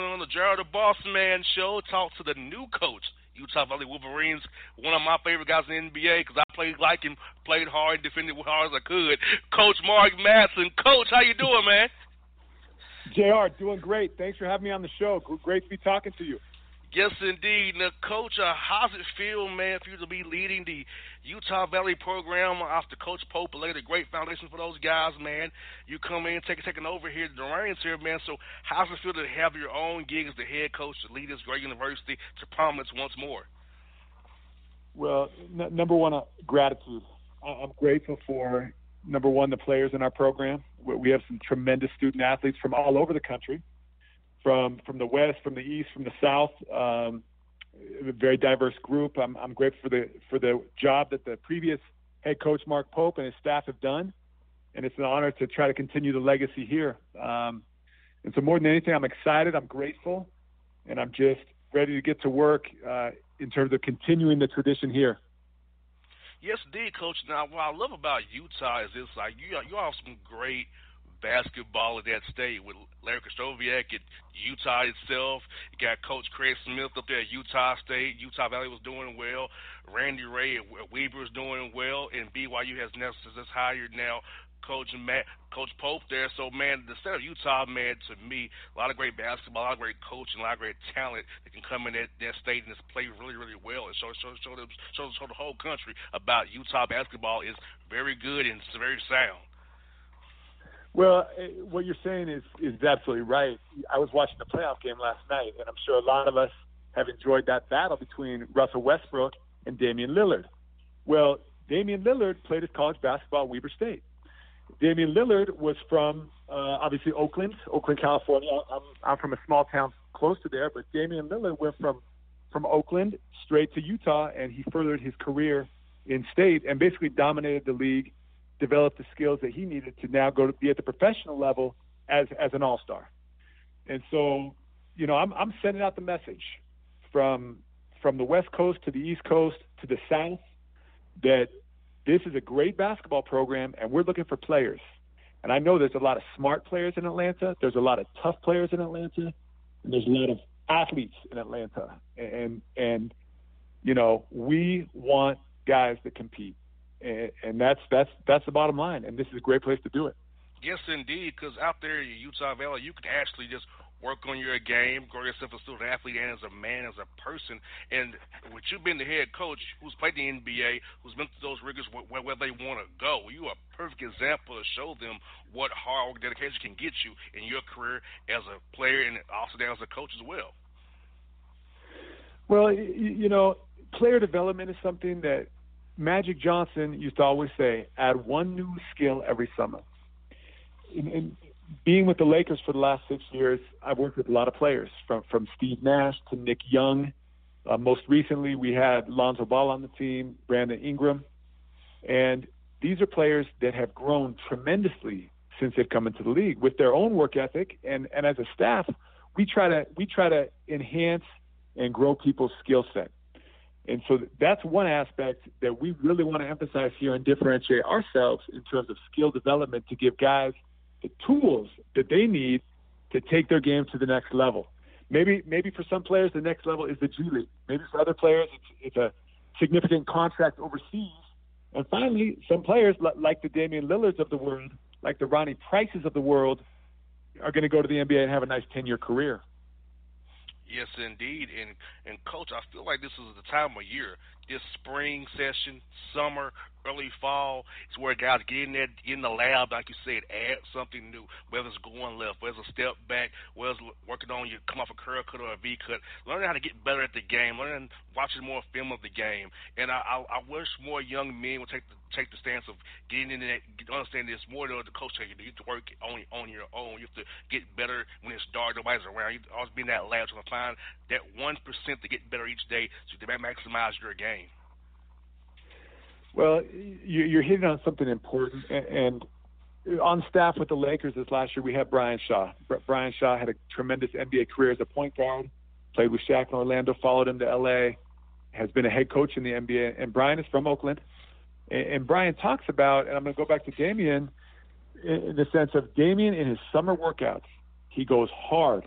On the Gerald the Boss Man show. Talk to the new coach, Utah Valley Wolverines. One of my favorite guys in the NBA because I played like him, played hard, defended as hard as I could. Coach Mark Madsen. Coach, how you doing, man? Jr. Doing great. Thanks for having me on the show. Great to be talking to you. Yes, indeed. Now, Coach, uh, how's it feel, man, for you to be leading the Utah Valley program after Coach Pope laid a great foundation for those guys, man? You come in, take, taking over here, the reins here, man. So, how's it feel to have your own gig as the head coach to lead this great university to prominence once more? Well, n- number one, uh, gratitude. I'm grateful for number one the players in our program. We have some tremendous student athletes from all over the country from from the west, from the east, from the south. Um, a very diverse group. I'm, I'm grateful for the for the job that the previous head coach Mark Pope and his staff have done, and it's an honor to try to continue the legacy here. Um, and so, more than anything, I'm excited. I'm grateful, and I'm just ready to get to work uh, in terms of continuing the tradition here. Yes, indeed, Coach. Now, what I love about Utah is it's like you, you have some great basketball at that state with Larry Krystkowiak at Utah itself. You got Coach Craig Smith up there at Utah State. Utah Valley was doing well. Randy Rahe at Weber is doing well, and BYU has just hired now Coach Matt, Coach Pope there. So man, the state of Utah, man, to me, a lot of great basketball, a lot of great coaching, a lot of great talent that can come in that, that state and just play really, really well and show show show, them, show, show the whole country about Utah basketball is very good and it's very sound. Well, eh, what you're saying is is absolutely right. I was watching the playoff game last night, and I'm sure a lot of us have enjoyed that battle between Russell Westbrook and Damian Lillard. Well, Damian Lillard played his college basketball at Weber State. Damian Lillard was from uh, obviously Oakland, Oakland, California. I'm, I'm from a small town close to there, but Damian Lillard went from from Oakland straight to Utah, and he furthered his career in state and basically dominated the league, developed the skills that he needed to now go to be at the professional level as as an all star. And so, you know, I'm I'm sending out the message from from the West Coast to the East Coast to the South that this is a great basketball program, and we're looking for players. And I know there's a lot of smart players in Atlanta. There's a lot of tough players in Atlanta, and there's a lot of athletes in Atlanta. And and you know we want guys that compete, and, and that's that's that's the bottom line. And this is a great place to do it. Yes, indeed, because out there in Utah Valley, you can actually just work on your game, grow yourself as a student athlete and as a man, as a person. And with you being the head coach who's played the NBA, who's been through those rigors where, where they want to go, you are a perfect example to show them what hard work dedication can get you in your career as a player and also down as a coach as well. Well, you know, player development is something that Magic Johnson used to always say: add one new skill every summer. And, and being with the Lakers for the last six years, I've worked with a lot of players from from Steve Nash to Nick Young. Uh, most recently, we had Lonzo Ball on the team, Brandon Ingram, and these are players that have grown tremendously since they've come into the league with their own work ethic. And and as a staff, we try to we try to enhance and grow people's skill set. And so that's one aspect that we really want to emphasize here and differentiate ourselves in terms of skill development to give guys – the tools that they need to take their game to the next level. Maybe maybe for some players the next level is the G League. Maybe for other players it's, it's a significant contract overseas. And finally, some players like the Damian Lillards of the world, like the Ronnie Prices of the world, are going to go to the NBA and have a nice 10-year career. Yes, indeed. And and coach, I feel like this is the time of year this spring session, summer, early fall. It's where guys get in there, in the lab, like you said, add something new. Whether it's going left, whether it's a step back, whether it's working on you come off a curl cut or a V cut, learning how to get better at the game, learning watching more film of the game. And I, I, I wish more young men would take the take the stance of getting in there, understand this more than the coach telling you. Have to work on on your own. You have to get better when it's dark, nobody's around. You always be in that lab trying to find that one percent to get better each day, so can maximize your game. Well, you're hitting on something important, and on staff with the Lakers this last year, we had Brian Shaw. Brian Shaw had a tremendous NBA career as a point guard, played with Shaq in Orlando, followed him to LA, has been a head coach in the NBA, and Brian is from Oakland. And Brian talks about, and I'm going to go back to Damian in the sense of Damian in his summer workouts, he goes hard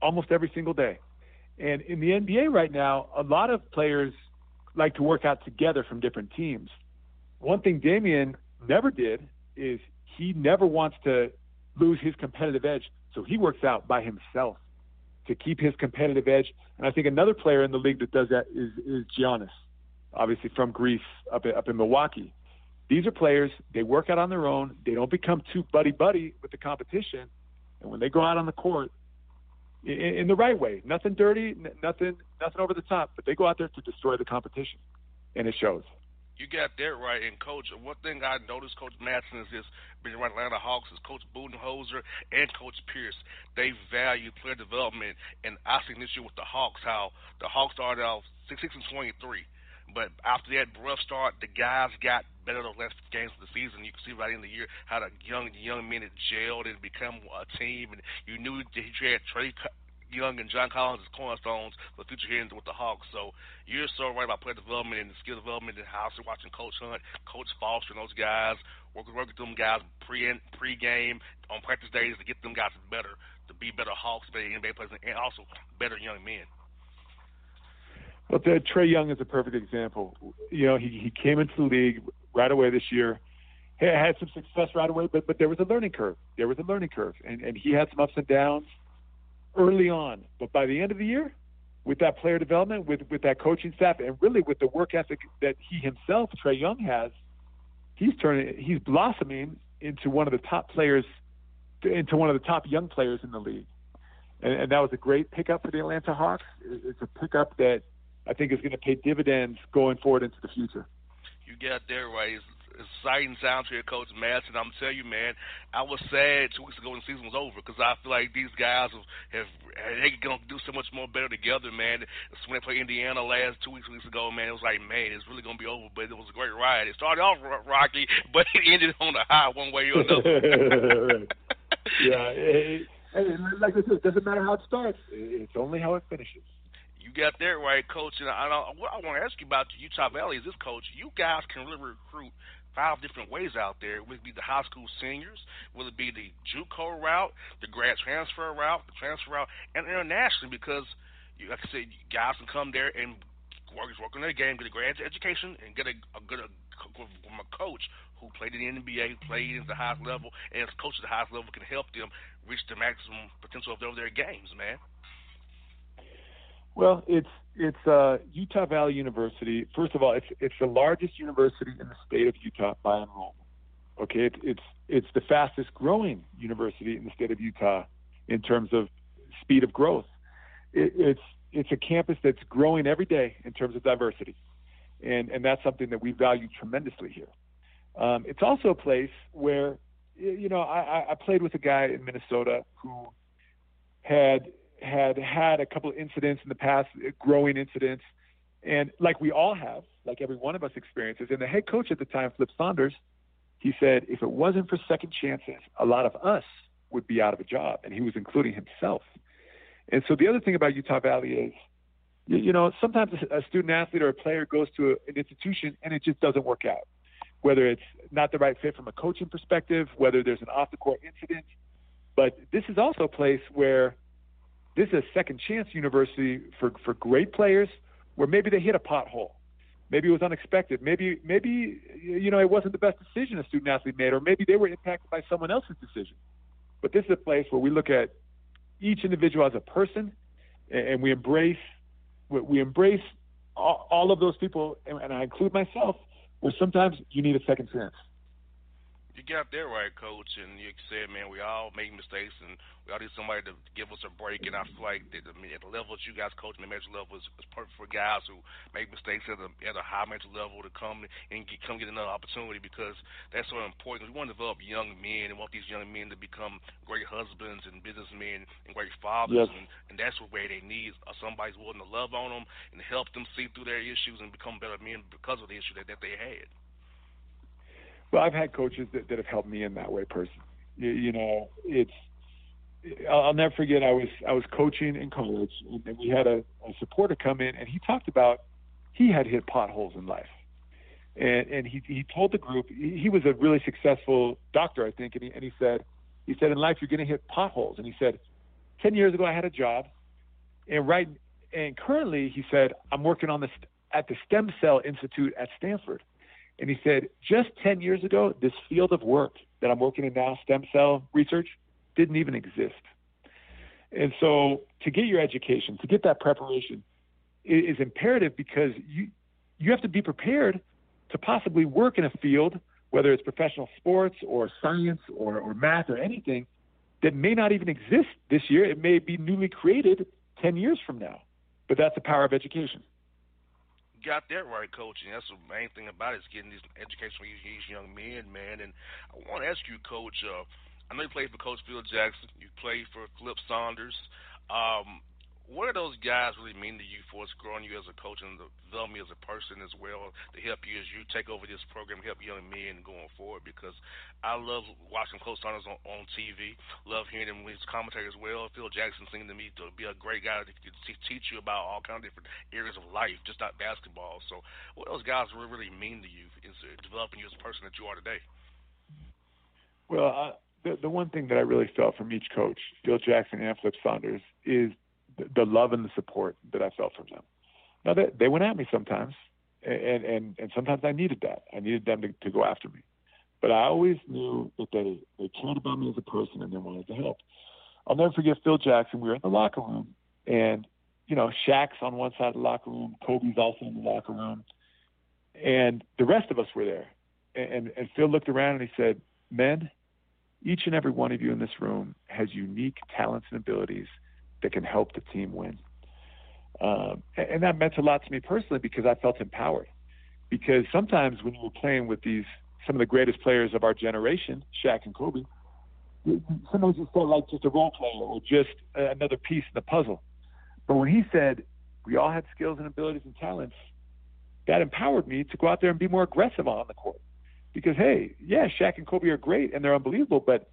almost every single day. And in the NBA right now, a lot of players – like to work out together from different teams. One thing Damian never did is he never wants to lose his competitive edge, so he works out by himself to keep his competitive edge. And I think another player in the league that does that is is Giannis, obviously from Greece up in, up in Milwaukee. These are players they work out on their own. They don't become too buddy buddy with the competition, and when they go out on the court, in, in the right way. Nothing dirty, nothing nothing over the top, but they go out there to destroy the competition, and it shows. You got that right. And coach, one thing I noticed, Coach Madsen is this being around Atlanta Hawks is Coach Budenholzer and Coach Pierce. They value player development, and I think this year with the Hawks, how the Hawks started off six six and twenty three. But after that rough start, the guys got better the last games of the season. You can see right in the year how the young young men had gelled and become a team, and you knew that he had Trae Young and John Collins as cornerstones for future here with the Hawks. So you're so right about player development and skill development and how you're watching Coach Hunt, Coach Foster, and those guys work work with them guys pre pre game on practice days to get them guys better, to be better Hawks, better NBA players, and also better young men. Well, uh, Trae Young is a perfect example. You know, he he came into the league right away this year. He had some success right away, but but there was a learning curve. There was a learning curve, and and he had some ups and downs early on. But by the end of the year, with that player development, with with that coaching staff, and really with the work ethic that he himself, Trae Young, has, he's turning, he's blossoming into one of the top players, into one of the top young players in the league. And, and that was a great pickup for the Atlanta Hawks. It's a pickup that I think is going to pay dividends going forward into the future. You got there right It's exciting sound to your coach Madsen. I'm telling you, man, I was sad two weeks ago when the season was over because I feel like these guys have, have they gonna do so much more better together, man. When they played Indiana last two weeks weeks ago, man, it was like, man, it's really gonna be over. But it was a great ride. It started off rocky, but it ended on a high one way or another. yeah, it, it, like I said, it doesn't matter how it starts; it's only how it finishes. You got that right, coach. And I, I, what I want to ask you about the Utah Valley is this, coach. You guys can really recruit five different ways out there. Would it be the high school seniors? Will it be the JUCO route, the grad transfer route, the transfer route, and internationally? Because, you, like I said, guys can come there and work, work on their game, get a grad education, and get a, a good a, from a coach who played in the NBA, played at the highest level, and as coach at the highest level can help them reach the maximum potential of their, their games, man. Well, it's it's uh, Utah Valley University. First of all, it's it's the largest university in the state of Utah by enrollment. Okay, it, it's it's the fastest growing university in the state of Utah in terms of speed of growth. It, it's it's a campus that's growing every day in terms of diversity, and and that's something that we value tremendously here. Um, it's also a place where you know I, I played with a guy in Minnesota who had had had a couple of incidents in the past, uh, growing incidents, and like we all have, like every one of us experiences. And the head coach at the time, Flip Saunders, he said, if it wasn't for second chances, a lot of us would be out of a job, and he was including himself. And so the other thing about Utah Valley is, you, you know, sometimes a student athlete or a player goes to a, an institution and it just doesn't work out. Whether it's not the right fit from a coaching perspective, whether there's an off the court incident, but this is also a place where this is a second chance university for, for great players where maybe they hit a pothole. Maybe it was unexpected. Maybe maybe you know it wasn't the best decision a student athlete made, or maybe they were impacted by someone else's decision. But this is a place where we look at each individual as a person, and we embrace we embrace all, of those people, and I include myself. Where sometimes you need a second chance you got that right, coach. And you said, man, we all make mistakes, and we all need somebody to give us a break. And I feel like that, I mean, at the level that you guys coach, the major level is, is perfect for guys who make mistakes at a at a high mental level to come and get, come get another opportunity because that's so important. We want to develop young men and want these young men to become great husbands and businessmen and great fathers, yes. and, and that's what way they need uh, somebody's willing to love on them and help them see through their issues and become better men because of the issue that, that they had. Well, I've had coaches that, that have helped me in that way personally. You, you know, it's I'll never forget. I was I was coaching in college, and we had a, a supporter come in, and he talked about he had hit potholes in life, and and he he told the group he, he was a really successful doctor, I think, and he and he said he said in life you're going to hit potholes, and he said ten years ago I had a job, and right and currently he said I'm working on this at the Stem Cell Institute at Stanford, and he said, just 10 years ago, this field of work that I'm working in now, stem cell research, didn't even exist. And so to get your education, to get that preparation is imperative because you, you have to be prepared to possibly work in a field, whether it's professional sports or science or, or math or anything, that may not even exist this year. It may be newly created 10 years from now. But that's the power of education got that right, coach, and that's the main thing about it is getting these education for these, these young men, man. And I want to ask you, coach. Uh, I know you played for Coach Phil Jackson. You played for Flip Saunders. Um, what do those guys really mean to you for growing you as a coach and developing you as a person as well to help you as you take over this program, help young men going forward? Because I love watching Coach Saunders on, on TV, love hearing him with his commentary as well. Phil Jackson seemed to me to be a great guy to, teach you about all kinds of different areas of life, just not basketball. So, what those guys really, really mean to you is developing you as a person that you are today? Well, I, the the one thing that I really felt from each coach, Phil Jackson and Flip Saunders, is the love and the support that I felt from them. Now they, they went at me sometimes, and, and and sometimes I needed that. I needed them to, to go after me. but I always knew that they they cared about me as a person and they wanted to help. I'll never forget Phil Jackson. We were in the locker room, and you know, Shaq's on one side of the locker room, Kobe's also in the locker room, and the rest of us were there. And and Phil looked around and he said, "Men, each and every one of you in this room has unique talents and abilities that can help the team win." Um, and that meant a lot to me personally because I felt empowered. Because sometimes when you were playing with these some of the greatest players of our generation, Shaq and Kobe, sometimes you felt like just a role player or just another piece in the puzzle. But when he said we all had skills and abilities and talents, that empowered me to go out there and be more aggressive on the court. Because hey, yeah, Shaq and Kobe are great and they're unbelievable, but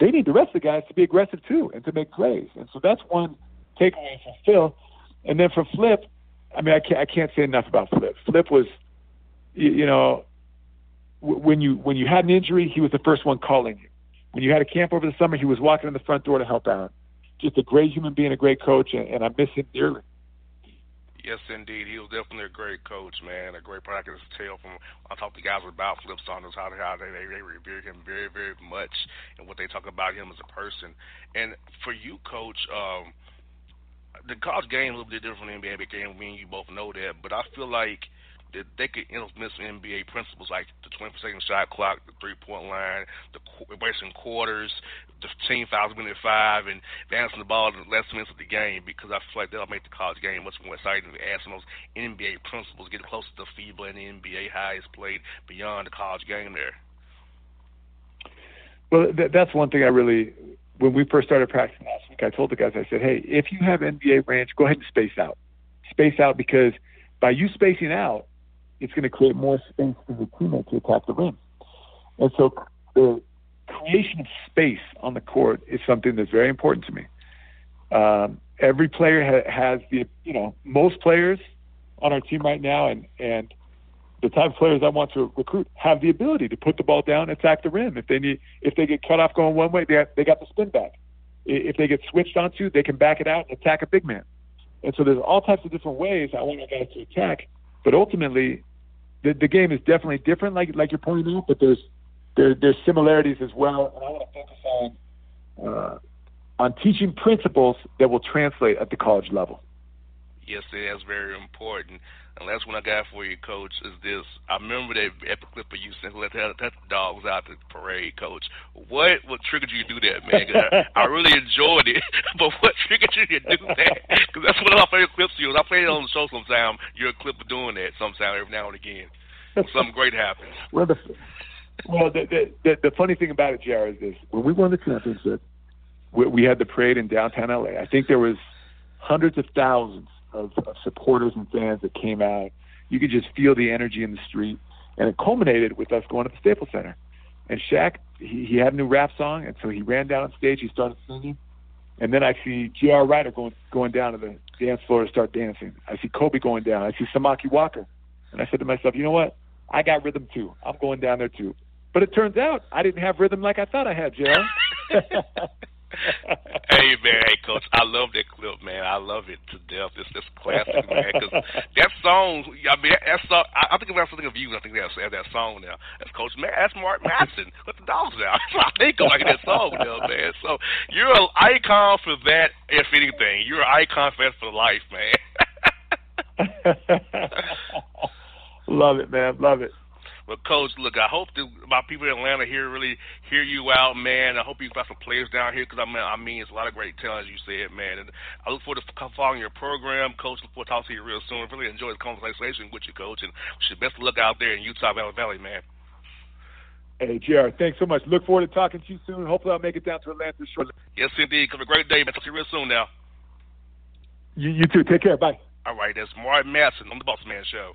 they need the rest of the guys to be aggressive too and to make plays. And so that's one takeaway from Phil. And then for Flip, I mean, I can't I can't say enough about Flip. Flip was, you, you know, when you when you had an injury, he was the first one calling you. When you had a camp over the summer, he was walking in the front door to help out. Just a great human being, a great coach, and, and I miss him dearly. Yes, indeed. He was definitely a great coach, man. A great practice tell from I talk to guys about Flip Saunders how, how they, they, they revere him very, very much and what they talk about him as a person. And for you, coach, um, the college game is a little bit different from the NBA game. Me and you both know that, but I feel like – that they could implement some NBA principles like the 20 second shot clock, the three point line, the wasting quarters, the team fouls minute five, and advancing the ball in the last minutes of the game because I feel like that'll make the college game much more exciting. Add some of those NBA principles, get closer to the FIBA and the NBA, it's played beyond the college game there. Well, th- that's one thing I really, when we first started practicing last week, I told the guys, I said, hey, if you have NBA range, go ahead and space out. Space out because by you spacing out, it's going to create more space for the teammate to attack the rim. And so the creation of space on the court is something that's very important to me. Um, every player ha- has the, you know, most players on our team right now, and and the type of players I want to recruit have the ability to put the ball down, and attack the rim. If they need, if they get cut off going one way, they have, they got the spin back. If they get switched onto, they can back it out and attack a big man. And so there's all types of different ways I want our guys to attack. But ultimately, the, the game is definitely different, like like you're pointing out, but there's there, there's similarities as well, and I want to focus on uh, on teaching principles that will translate at the college level. Yes, that's very important. And last one I got for you, Coach, is this. I remember that epic clip of you saying, let the, let the dogs out the parade, Coach. What what triggered you to do that, man? I, really enjoyed it, but what triggered you to do that? Because that's one of my favorite clips of you. I play it on the show sometime. You're a clip of doing that sometime every now and again. Something great happens. Well, the, well, the, the, the, the funny thing about it, Jared, is this. When we won the championship, we, we had the parade in downtown LA. I think there was hundreds of thousands of, of supporters and fans that came out. You could just feel the energy in the street, and it culminated with us going to the Staples Center. And Shaq, he, he had a new rap song, and so he ran down on stage. He started singing, and then I see J.R. Rider going going down to the dance floor to start dancing. I see Kobe going down. I see Samaki Walker, and I said to myself, you know what? I got rhythm too. I'm going down there too. But it turns out I didn't have rhythm like I thought I had, J.R. hey man, hey coach, I love that clip, man. I love it to death. It's just classic, man. Because that song, I mean, that song. I, I think about something of you. I think that's that song now. That's Coach. That's Mark Madsen. with the dogs now. I think like that song now, man. So you're an icon for that. If anything, you're an icon for that for life, man. love it, man. Love it. But coach, look, I hope that my people in Atlanta here really hear you out, man. I hope you got some players down here because I mean, I mean, it's a lot of great talent, as you said, man. And I look forward to following your program, coach. Look forward to talking to you real soon. I really enjoy the conversation with you, coach, and wish you best of luck out there in Utah Valley Valley, man. Hey, JR, thanks so much. Look forward to talking to you soon. Hopefully, I'll make it down to Atlanta shortly. Yes, indeed. Have a great day, man. Talk to you real soon now. You, you too. Take care. Bye. All right, that's Martin Madsen on the Boss Man Show.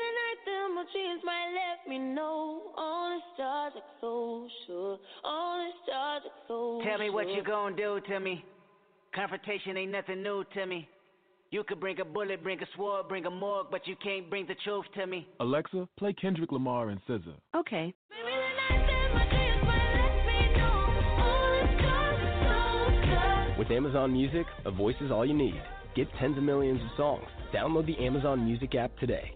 Me know. All the stars are closer. All the stars are closer. Tell me what you gonna do to me. Confrontation ain't nothing new to me. You could bring a bullet, bring a sword, bring a morgue, but you can't bring the truth to me. Alexa, play Kendrick Lamar and SZA. Okay. With Amazon Music, a voice is all you need. Get tens of millions of songs. Download the Amazon Music app today.